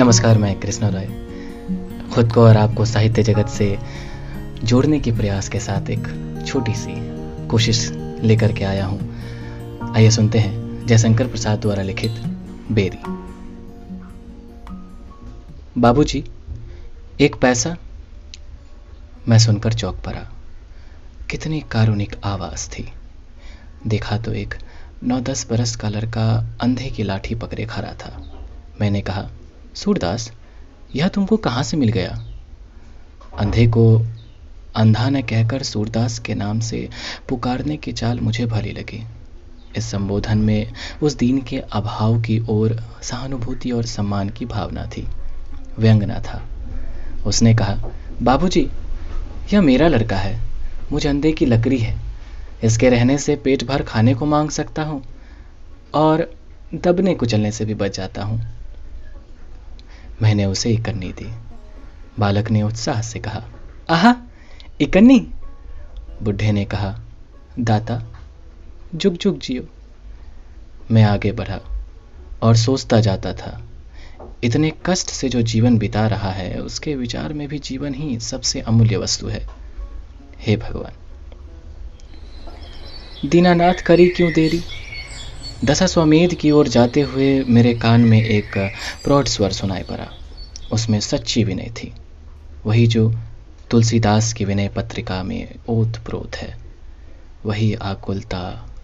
नमस्कार, मैं कृष्ण राय। खुद को और आपको साहित्य जगत से जोड़ने के प्रयास के साथ एक छोटी सी कोशिश लेकर के आया हूँ। आइए सुनते हैं जयशंकर प्रसाद द्वारा लिखित बेरी। बाबूजी, एक पैसा मैं सुनकर चौक पड़ा कितनी कारुणिक आवाज़ थी। देखा तो एक नौ दस बरस का लड़का अंधे की लाठी पकड़े खड़ा था। मैंने कहा सूरदास, यह तुमको कहाँ से मिल गया? अंधे को अंधा न कहकर सूरदास के नाम से पुकारने की चाल मुझे भली लगी। इस संबोधन में उस दीन के अभाव की ओर सहानुभूति और सम्मान की भावना थी। व्यंग न था। उसने कहा, बाबूजी, यह मेरा लड़का है। मुझे अंधे की लकड़ी है। इसके रहने से पेट भर खाने को मांग सकता हूँ और दबने कुचलने से भी बच जाता हूँ। मैंने उसे इकन्नी दी। बालक ने उत्साह से कहा, आहा, इकन्नी? बुढ़े ने कहा, दाता जुग जुग जियो। मैं आगे बढ़ा और सोचता जाता था, इतने कष्ट से जो जीवन बिता रहा है, उसके विचार में भी जीवन ही सबसे अमूल्य वस्तु है। हे भगवान, दीनानाथ करी क्यों देरी? दशा स्वमेध की ओर जाते हुए मेरे कान में एक प्रौढ़ स्वर सुनाई पड़ा। उसमें सच्ची विनय थी। वही जो तुलसीदास की विनय पत्रिका में ओत प्रोत है, वही आकुलता,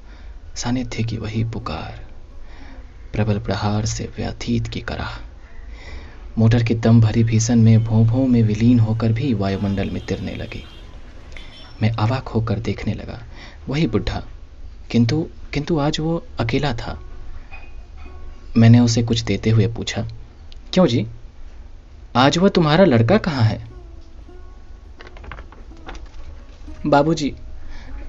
सानिध्य की वही पुकार, प्रबल प्रहार से व्यथीत की कराह मोटर की दम भरी भीषण में भों में विलीन होकर भी वायुमंडल में तिरने लगी। मैं अवाक होकर देखने लगा। वही बुढ़ा किंतु किंतु आज वो अकेला था। मैंने उसे कुछ देते हुए पूछा, क्यों जी? आज वह तुम्हारा लड़का कहाँ है? बाबूजी,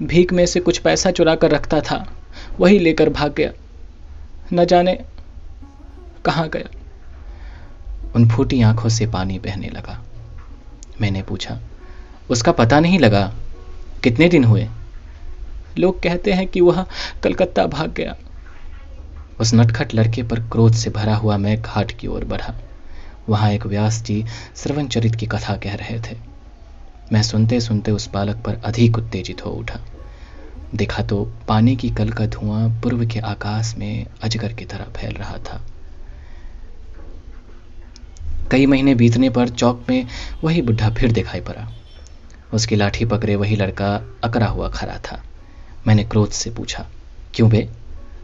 भीख में से कुछ पैसा चुरा कर रखता था, वही लेकर भाग गया। न जाने कहाँ गया। उन फूटी आँखों से पानी बहने लगा। मैंने पूछा, उसका पता नहीं लगा, कितने दिन हुए? लोग कहते हैं कि वह कलकत्ता भाग गया। उस नटखट लड़के पर क्रोध से भरा हुआ मैं घाट की ओर बढ़ा। वहाँ एक व्यास जी श्रवण चरित की कथा कह रहे थे। मैं सुनते सुनते उस बालक पर अधिक उत्तेजित हो उठा। देखा तो पानी की कल का धुआँ पूर्व के आकाश में अजगर की तरह फैल रहा था। कई महीने बीतने पर चौक में वही बुढ़ा फिर दिखाई पड़ा। उसकी लाठी पकड़े वही लड़का अकरा हुआ खड़ा था। मैंने क्रोध से पूछा, क्यों बे?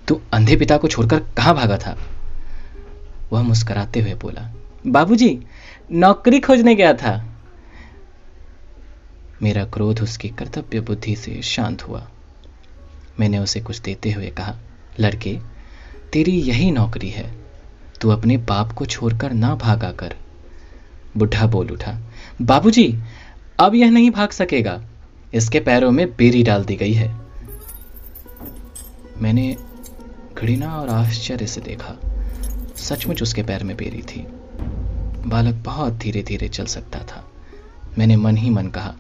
तू अंधे पिता को छोड़कर कहाँ भागा था? वह मुस्कुराते हुए बोला, बाबूजी, नौकरी खोजने गया था। मेरा क्रोध उसकी कर्तव्य बुद्धि से शांत हुआ। मैंने उसे कुछ देते हुए कहा, लड़के, तेरी यही नौकरी है। तू अपने बाप को छोड़कर ना भागा कर। बुढ़ा बोल उठा, बाबूजी, अब यह नहीं भाग सकेगा। इसके पैरों में बेरी डाल दी गई है। मैंने घृणा और आश्चर्य से देखा। सचमुच उसके पैर में बेरी थी। बालक बहुत धीरे धीरे चल सकता था। मैंने मन ही मन कहा,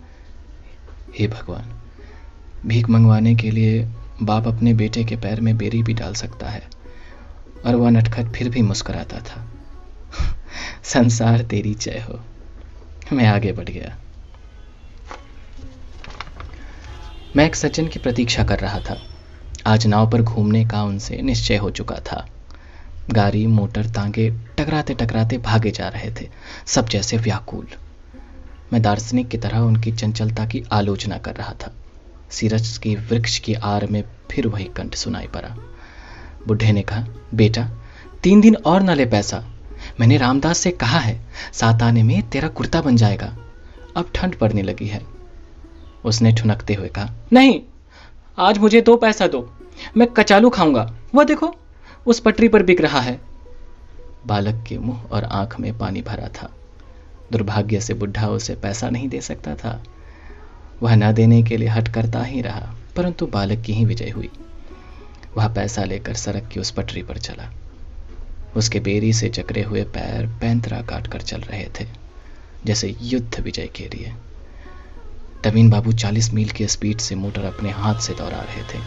हे भगवान, भीख मंगवाने के लिए बाप अपने बेटे के पैर में बेरी भी डाल सकता है, और वह नटखट फिर भी मुस्कुराता था। संसार तेरी जय हो। मैं आगे बढ़ गया। मैं एक सज्जन की प्रतीक्षा कर रहा था। आज नाव पर घूमने का उनसे निश्चय हो चुका था। गाड़ी, मोटर तांगे टकराते टकराते भागे जा रहे थे, सब जैसे व्याकुल। मैं दार्शनिक की तरह उनकी चंचलता की आलोचना कर रहा था। सीरज की वृक्ष की आर में फिर वही कंठ सुनाई पड़ा। बुढ़े ने कहा, बेटा, तीन दिन और न ले पैसा। मैंने रामदास से कहा है सात आने में तेरा कुर्ता बन जाएगा। अब ठंड पड़ने लगी है। उसने ठुनकते हुए कहा, नहीं आज मुझे दो पैसा दो। मैं कचालू खाऊँगा। वह देखो, उस पटरी पर बिक रहा है। बालक के मुँह और आँख में पानी भरा था। दुर्भाग्य से बुढ़ा उसे पैसा नहीं दे सकता था। वह न देने के लिए हट करता ही रहा, परंतु बालक की ही विजय हुई। वह पैसा लेकर सड़क की उस पटरी पर चला। उसके बेरी से चकरे हुए पैर पैंतरा काट कर चल रहे थे, जैसे युद्ध विजय के लिए। तवीन बाबू 40 मील की स्पीड से मोटर अपने हाथ से दौड़ा रहे थे।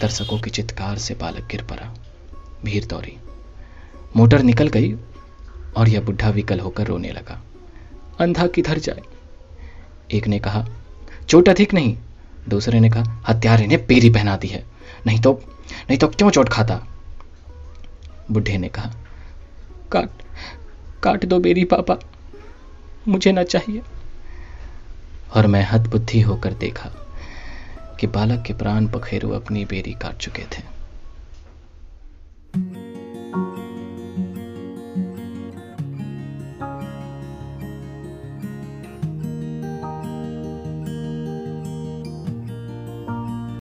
दर्शकों की चित्कार से बालक गिर पड़ा। भीड़ दौड़ी। मोटर निकल गई और यह बुढ़ा विकल होकर रोने लगा। अंधा किधर जाए? एक ने कहा, चोट अधिक नहीं। दूसरे ने कहा हत्यारे ने पेरी पहना दी है। नहीं तो नहीं तो क्यों चोट खाता? बुढ़े ने कहा, काट काट दो बेरी पापा। मुझे ना चाहिए। और मैं हद बुद्धि होकर देखा कि बालक के प्राण पखेरु अपनी बेरी काट चुके थे।